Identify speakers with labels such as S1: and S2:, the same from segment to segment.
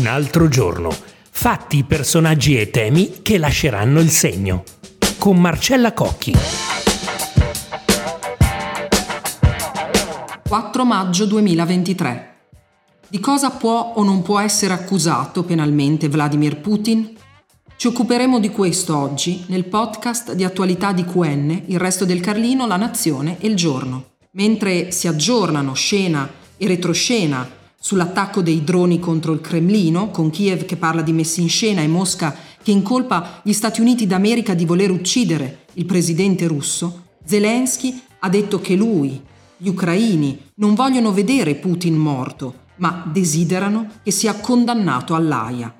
S1: Un altro giorno. Fatti, personaggi e temi che lasceranno il segno. Con Marcella Cocchi.
S2: 4 maggio 2023. Di cosa può o non può essere accusato penalmente Vladimir Putin? Ci occuperemo di questo oggi nel podcast di attualità di QN, il resto del Carlino, la Nazione e il Giorno. Mentre si aggiornano scena e retroscena sull'attacco dei droni contro il Cremlino, con Kiev che parla di messi in scena e Mosca che incolpa gli Stati Uniti d'America di voler uccidere il presidente russo, Zelensky ha detto che lui, gli ucraini non vogliono vedere Putin morto, ma desiderano che sia condannato all'AIA.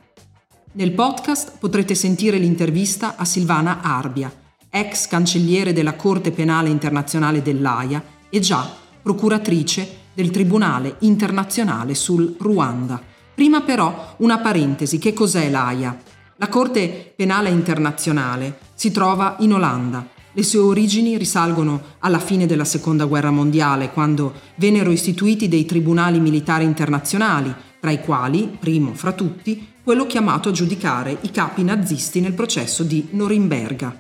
S2: Nel podcast potrete sentire l'intervista a Silvana Arbia, ex cancelliere della Corte Penale Internazionale dell'AIA e già procuratrice del Tribunale Internazionale sul Ruanda. Prima però una parentesi, che cos'è l'AIA? La Corte Penale Internazionale si trova in Olanda le sue origini risalgono alla fine della Seconda Guerra Mondiale, quando vennero istituiti dei tribunali militari internazionali, tra i quali, primo fra tutti, quello chiamato a giudicare i capi nazisti nel processo di Norimberga.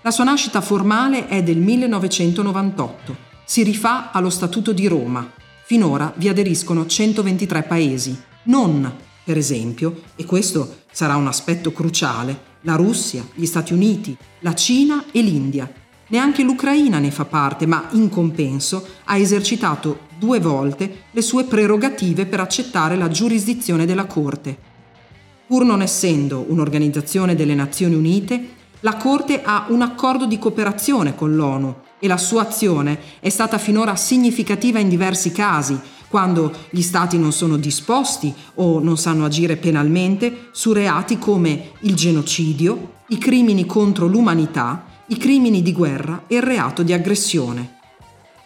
S2: La sua nascita formale è del 1998. Si rifà allo Statuto di Roma. Finora vi aderiscono 123 paesi, non, per esempio, e questo sarà un aspetto cruciale, la Russia, gli Stati Uniti, la Cina e l'India. Neanche l'Ucraina ne fa parte, ma in compenso ha esercitato due volte le sue prerogative per accettare la giurisdizione della Corte. Pur non essendo un'organizzazione delle Nazioni Unite, la Corte ha un accordo di cooperazione con l'ONU e la sua azione è stata finora significativa in diversi casi, quando gli Stati non sono disposti o non sanno agire penalmente su reati come il genocidio, i crimini contro l'umanità, i crimini di guerra e il reato di aggressione.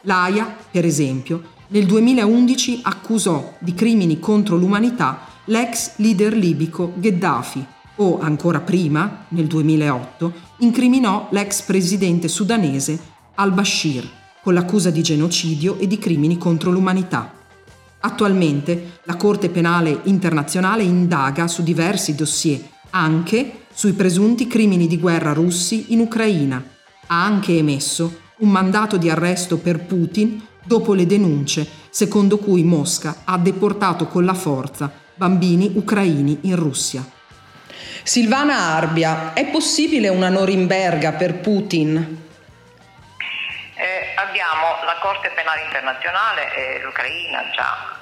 S2: L'AIA, per esempio, nel 2011 accusò di crimini contro l'umanità l'ex leader libico Gheddafi o, ancora prima, nel 2008, incriminò l'ex presidente sudanese al-Bashir con l'accusa di genocidio e di crimini contro l'umanità. Attualmente la Corte Penale Internazionale indaga su diversi dossier, anche sui presunti crimini di guerra russi in Ucraina. Ha anche emesso un mandato di arresto per Putin dopo le denunce secondo cui Mosca ha deportato con la forza bambini ucraini in Russia. Silvana Arbia, è possibile una Norimberga per Putin?
S3: Eh, abbiamo la Corte Penale Internazionale e l'Ucraina già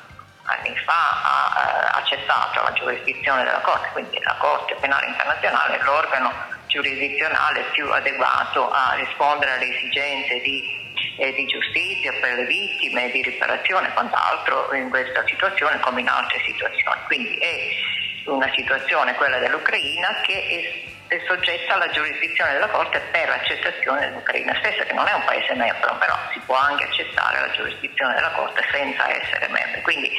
S3: anni fa ha eh, accettato la giurisdizione della Corte, quindi la Corte Penale Internazionale è l'organo giurisdizionale più adeguato a rispondere alle esigenze di, eh, di giustizia per le vittime, di riparazione e quant'altro in questa situazione come in altre situazioni. Quindi è una situazione, quella dell'Ucraina, che è, è soggetta alla giurisdizione della Corte per l'accettazione dell'Ucraina stessa, che non è un paese membro, però si può anche accettare la giurisdizione della Corte senza essere membro. Quindi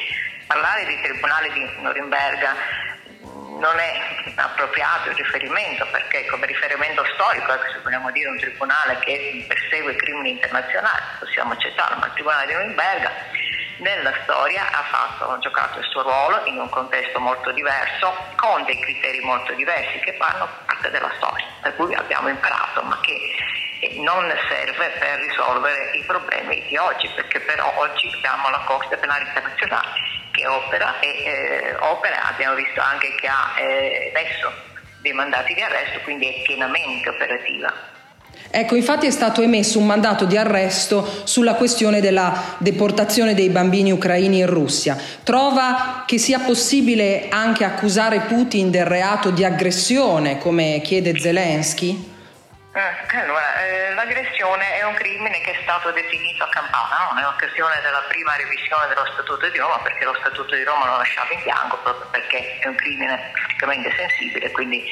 S3: parlare di Tribunale di Norimberga non è appropriato il riferimento perché come riferimento storico, ecco, se vogliamo dire un tribunale che persegue crimini internazionali, possiamo accettarlo, ma il Tribunale di Norimberga nella storia ha, fatto, ha giocato il suo ruolo in un contesto molto diverso, con dei criteri molto diversi che fanno parte della storia, per cui abbiamo imparato, ma che eh, non serve per risolvere i problemi di oggi, perché però oggi abbiamo la Corte Penale Internazionale che opera e eh, opera, abbiamo visto anche che ha eh, emesso dei mandati di arresto, quindi è pienamente operativa.
S2: Ecco, infatti è stato emesso un mandato di arresto sulla questione della deportazione dei bambini ucraini in Russia. Trova che sia possibile anche accusare Putin del reato di aggressione, come chiede Zelensky?
S3: Eh, allora, eh, l'aggressione è un crimine che è stato definito a Campana, no? in occasione della prima revisione dello Statuto di Roma, perché lo Statuto di Roma lo lasciava in bianco proprio perché è un crimine praticamente sensibile, quindi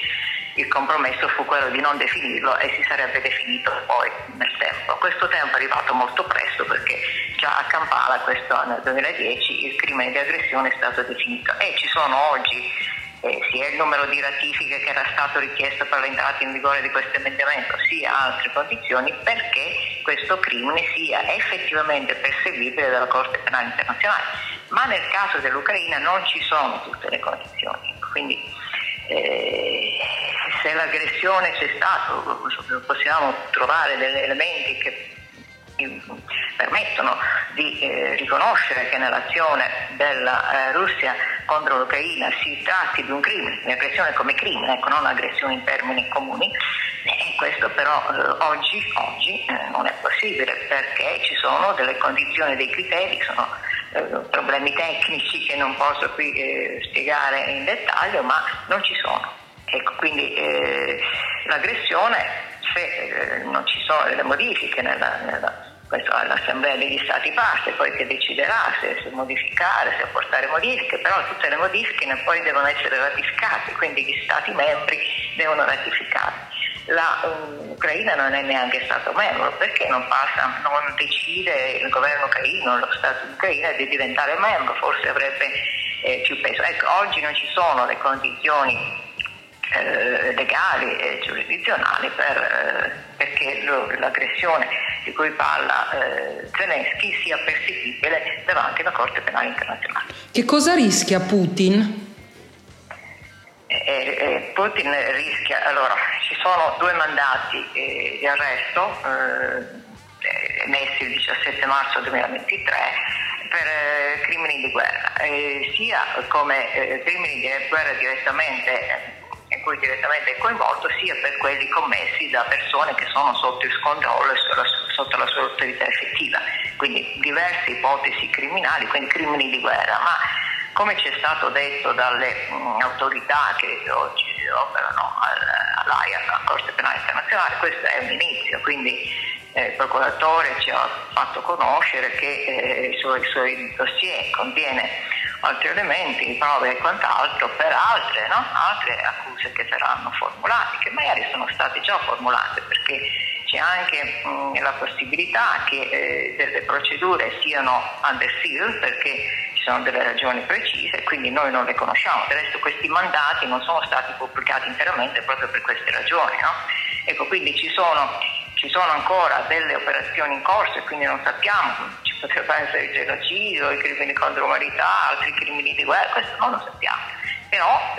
S3: il compromesso fu quello di non definirlo e si sarebbe definito poi nel tempo. Questo tempo è arrivato molto presto perché già a Kampala, questo nel 2010, il crimine di aggressione è stato definito e ci sono oggi eh, sia il numero di ratifiche che era stato richiesto per l'entrata in vigore di questo emendamento, sia altre condizioni perché questo crimine sia effettivamente perseguibile dalla Corte Penale Internazionale ma nel caso dell'Ucraina non ci sono tutte le condizioni. Quindi eh, se l'aggressione c'è stata, possiamo trovare degli elementi che permettono di eh, riconoscere che nell'azione della eh, Russia contro l'Ucraina si tratti di un crimine, un'aggressione come crimine, ecco, non un'aggressione in termini comuni, e questo però eh, oggi, oggi eh, non è possibile perché ci sono delle condizioni, dei criteri, sono eh, problemi tecnici che non posso qui eh, spiegare in dettaglio, ma non ci sono. Ecco, quindi l'aggressione se eh, non ci sono delle modifiche nella, nella questo all'Assemblea degli Stati parte, poi che deciderà se, se, modificare, se apportare modifiche, però tutte le modifiche poi devono essere ratificate, quindi gli Stati membri devono ratificare. L'Ucraina um, non è neanche stato membro perché non, passa, non decide il governo ucraino, lo Stato ucraino di diventare membro, forse avrebbe eh, più peso. Ecco, oggi non ci sono le condizioni eh, legali e giurisdizionali per, eh, perché lo, l'aggressione di cui parla eh, Zelensky sia perseguibile davanti alla Corte Penale Internazionale.
S2: Che cosa rischia Putin?
S3: Eh, eh, Putin rischia, allora ci sono due mandati di arresto emessi il 17 marzo 2023 per crimini di guerra, sia come crimini di guerra direttamente cui direttamente coinvolto sia per quelli commessi da persone che sono sotto il controllo e sotto la sua autorità effettiva, quindi diverse ipotesi criminali, quindi crimini di guerra, ma come ci è stato detto dalle mh, autorità che oggi operano all'AIA, alla Corte Penale Internazionale, questo è un inizio, quindi eh, il procuratore ci ha fatto conoscere che eh, i, suoi, i suoi dossier contiene altri elementi, prove e quant'altro per altre, no? altre accuse che saranno formulate, che magari sono state già formulate perché c'è anche mh, la possibilità che eh, delle procedure siano under seal perché ci sono delle ragioni precise, quindi noi non le conosciamo. Del resto questi mandati non sono stati pubblicati interamente proprio per queste ragioni. No? Ecco, quindi ci sono, ci sono ancora delle operazioni in corso e quindi non sappiamo potrebbe essere il genocidio, i crimini contro l'umanità, altri crimini di guerra, questo non lo sappiamo. Però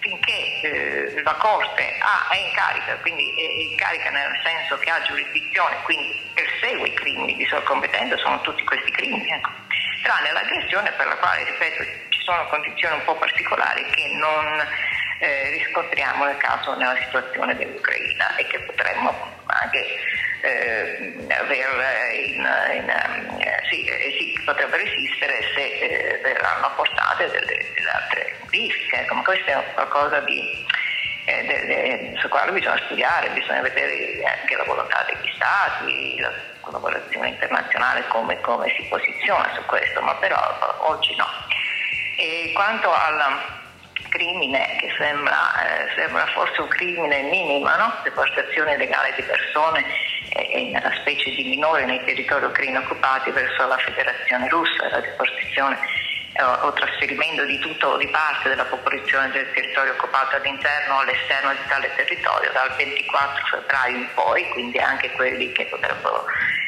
S3: finché eh, la Corte ha, è in carica, quindi è in carica nel senso che ha giurisdizione, quindi persegue i crimini di sua competenza, sono tutti questi crimini, ecco. tranne l'aggressione per la quale, ripeto, ci sono condizioni un po' particolari che non eh, riscontriamo nel caso, nella situazione dell'Ucraina e che potremmo anche eh, aver in, in, eh, sì, eh, sì, potrebbero esistere se eh, verranno apportate delle, delle altre modifiche. Come questo è qualcosa di, eh, de, de, su quale bisogna studiare, bisogna vedere anche la volontà degli Stati, la collaborazione internazionale, come, come si posiziona su questo, ma però oggi no. E quanto alla crimine che sembra, eh, sembra, forse un crimine minimo, no? deportazione legale di persone e nella specie di minore nei territori ucraini occupati verso la federazione russa, la deportazione eh, o trasferimento di tutto o di parte della popolazione del territorio occupato all'interno o all'esterno di tale territorio dal 24 febbraio in poi, quindi anche quelli che potrebbero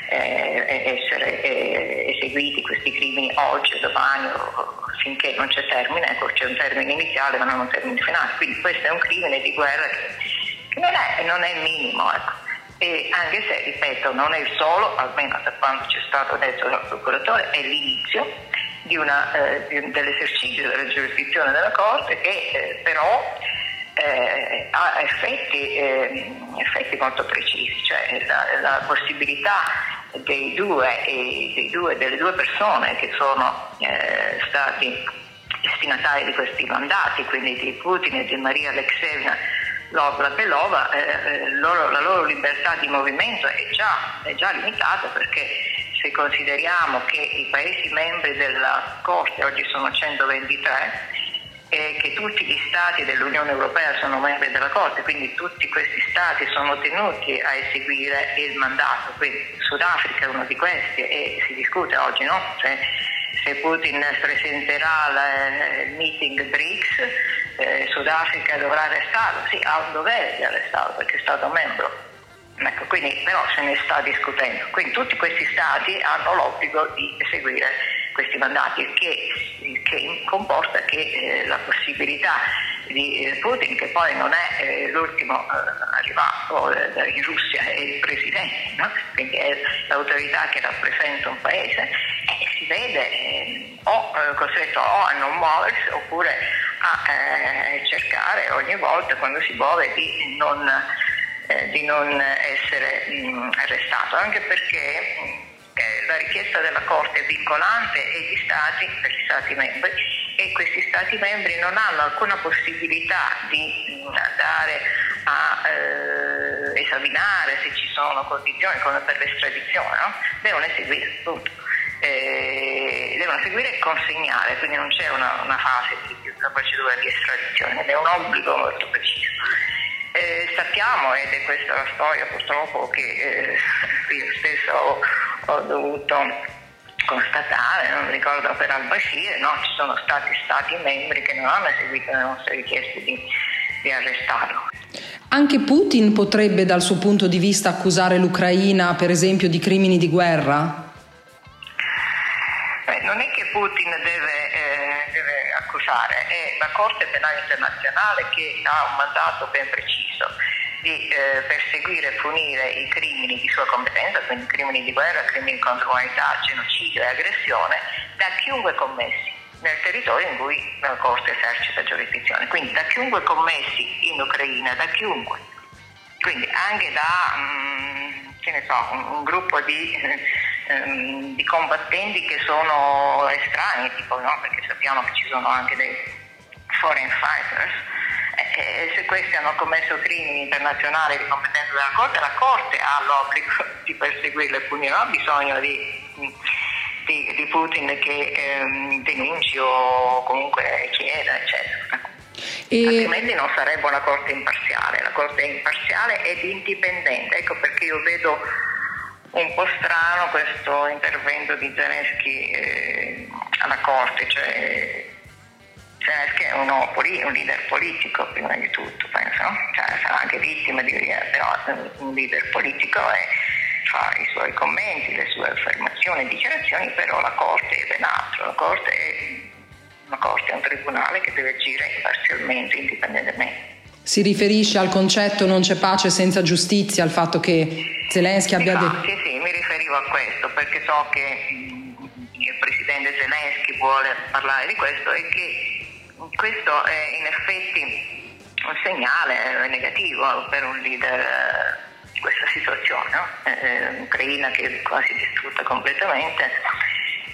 S3: eh, essere eh, eseguiti questi crimini oggi domani o, finché non c'è termine, ecco c'è un termine iniziale ma non un termine finale, quindi questo è un crimine di guerra che non è, non è minimo. Ecco e anche se, ripeto, non è il solo, almeno da quando c'è stato detto dal procuratore, è l'inizio una, eh, dell'esercizio della giurisdizione della Corte che eh, però eh, ha effetti, eh, effetti, molto precisi, cioè la, la possibilità dei due, dei due, delle due persone che sono eh, stati destinatari di questi mandati, quindi di Putin e di Maria Alexevna Lobla Belova, eh, eh la loro libertà di movimento è già, è già limitata perché se consideriamo che i Paesi membri della Corte oggi sono 123 e che tutti gli Stati dell'Unione Europea sono membri della Corte, quindi tutti questi Stati sono tenuti a eseguire il mandato, quindi Sudafrica è uno di questi e si discute oggi, no? Cioè, se Putin presenterà il meeting BRICS eh, Sudafrica dovrà arrestarlo, sì, ha un dovere di arrestarlo perché è stato membro. Ecco, quindi, però se ne sta discutendo. Quindi tutti questi stati hanno l'obbligo di eseguire questi mandati, che comporta che eh, la possibilità di eh, Putin, che poi non è eh, l'ultimo eh, arrivato in Russia, è il presidente, no? quindi è l'autorità che rappresenta un paese, e si vede o costretto o a non muoversi oppure a cercare ogni volta quando si muove di non, di non essere mh, arrestato, anche perché la richiesta della Corte è vincolante e gli Stati, per gli Stati membri, e questi Stati membri non hanno alcuna possibilità di andare a eh, esaminare se ci sono condizioni come per l'estradizione, no? devono eseguire tutto. Eh, devono seguire e consegnare, quindi non c'è una, una fase di una procedura di estradizione, ed è un obbligo molto preciso. Eh, sappiamo, ed è questa la storia purtroppo che eh, io stesso ho, ho dovuto constatare, non ricordo per al-Bashir, no, ci sono stati stati membri che non hanno eseguito le nostre richieste di, di arrestarlo.
S2: Anche Putin potrebbe dal suo punto di vista accusare l'Ucraina per esempio di crimini di guerra?
S3: Beh, non è che Putin deve, eh, deve accusare, è la Corte Penale Internazionale che ha un mandato ben preciso di eh, perseguire e punire i crimini di sua competenza, quindi crimini di guerra, crimini contro l'umanità, genocidio e aggressione, da chiunque commessi nel territorio in cui la Corte esercita giurisdizione. Quindi da chiunque commessi in Ucraina, da chiunque. Quindi anche da mm, so, un, un, gruppo di, um, di, combattenti che sono estranei, tipo, no? perché sappiamo che ci sono anche dei foreign fighters eh, se questi hanno commesso crimini internazionali di competenza della Corte, la Corte ha l'obbligo di perseguirli e punire, non ha bisogno di, di, di Putin che ehm, denunci o comunque chieda, eccetera. E... Altrimenti non sarebbe una Corte imparziale, la Corte è imparziale ed indipendente, ecco perché io vedo un po' strano questo intervento di Zelensky eh, alla Corte, cioè Zelensky è uno, un leader politico prima di tutto, penso, cioè, sarà anche vittima di però è un leader politico e fa i suoi commenti, le sue affermazioni, dichiarazioni, però la Corte è ben altro, la Corte è, una corte è un tribunale che deve agire imparzialmente, indipendentemente.
S2: Si riferisce al concetto non c'è pace senza giustizia, al fatto che Zelensky abbia
S3: detto... Sì, sì, mi riferivo a questo perché so che il presidente Zelensky vuole parlare di questo e che questo è in effetti un segnale negativo per un leader eh, di questa situazione, no? eh, Ucraina che è quasi distrutta completamente.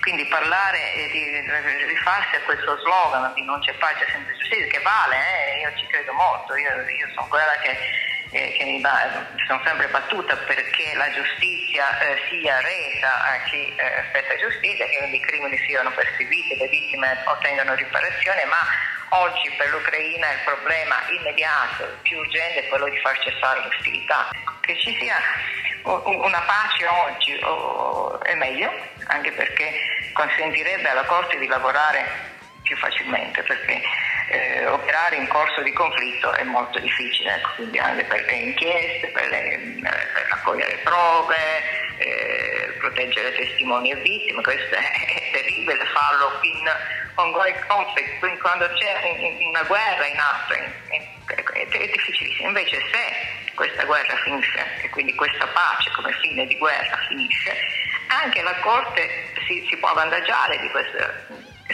S3: Quindi parlare e di rifarsi a questo slogan di non c'è pace senza giustizia, che vale, eh? io ci credo molto, io, io sono quella che, eh, che mi, sono sempre battuta perché la giustizia eh, sia resa a chi eh, giustizia, che i crimini siano perseguiti, le vittime ottengano riparazione, ma Oggi per l'Ucraina il problema immediato, più urgente, è quello di far cessare l'ostilità. Che ci sia una pace oggi è meglio, anche perché consentirebbe alla Corte di lavorare più facilmente, perché eh, operare in corso di conflitto è molto difficile, ecco, quindi anche per le inchieste, per, le, per raccogliere prove, eh, proteggere testimoni e vittime, questo è, terribile farlo in ongoing conflict, quindi quando c'è una guerra in atto è, è difficilissimo. Invece se questa guerra finisce e quindi questa pace come fine di guerra finisce, anche la Corte si, si può avvantaggiare di questa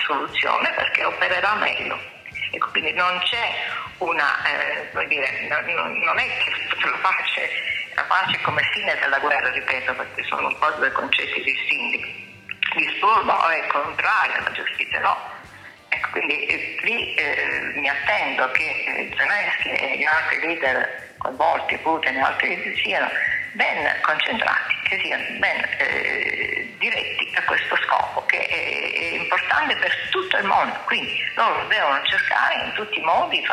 S3: soluzione perché opererà meglio. E quindi non c'è una, eh, dire, non, non, è che la pace, la pace come fine della guerra, ripeto, perché sono un po' due concetti distinti. Disturbo è contrario alla giustizia, no, Ecco, quindi eh, lì eh, mi attendo che eh, Zelensky e gli altri leader coinvolti, Putin e altri, siano ben concentrati, che siano ben eh, diretti a questo scopo, che è, è, importante per tutto il mondo. Quindi loro devono cercare in tutti i modi,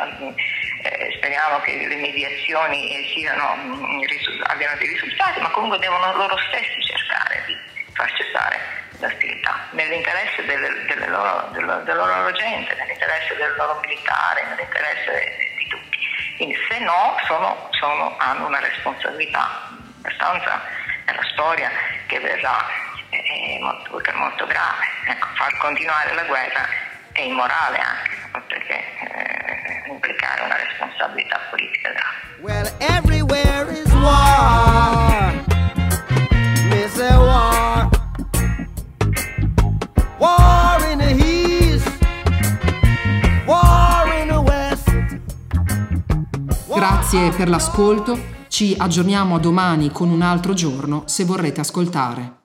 S3: eh, speriamo che le mediazioni siano, mh, mm, abbiano dei risultati, ma comunque devono loro stessi cercare di far cessare l'ostilità, nell'interesse delle, delle loro, della, della, loro gente, nell'interesse del loro militare, nell'interesse di tutti. Quindi se no sono, sono, hanno una responsabilità abbastanza nella storia che verrà molto, molto grave. Ecco, far continuare la guerra e immorale anche, che eh, implicare una responsabilità politica grave. Well, everywhere is war. Miss war.
S2: War in the east. War in the west. Grazie per l'ascolto. Ci aggiorniamo a domani con un altro giorno se vorrete ascoltare.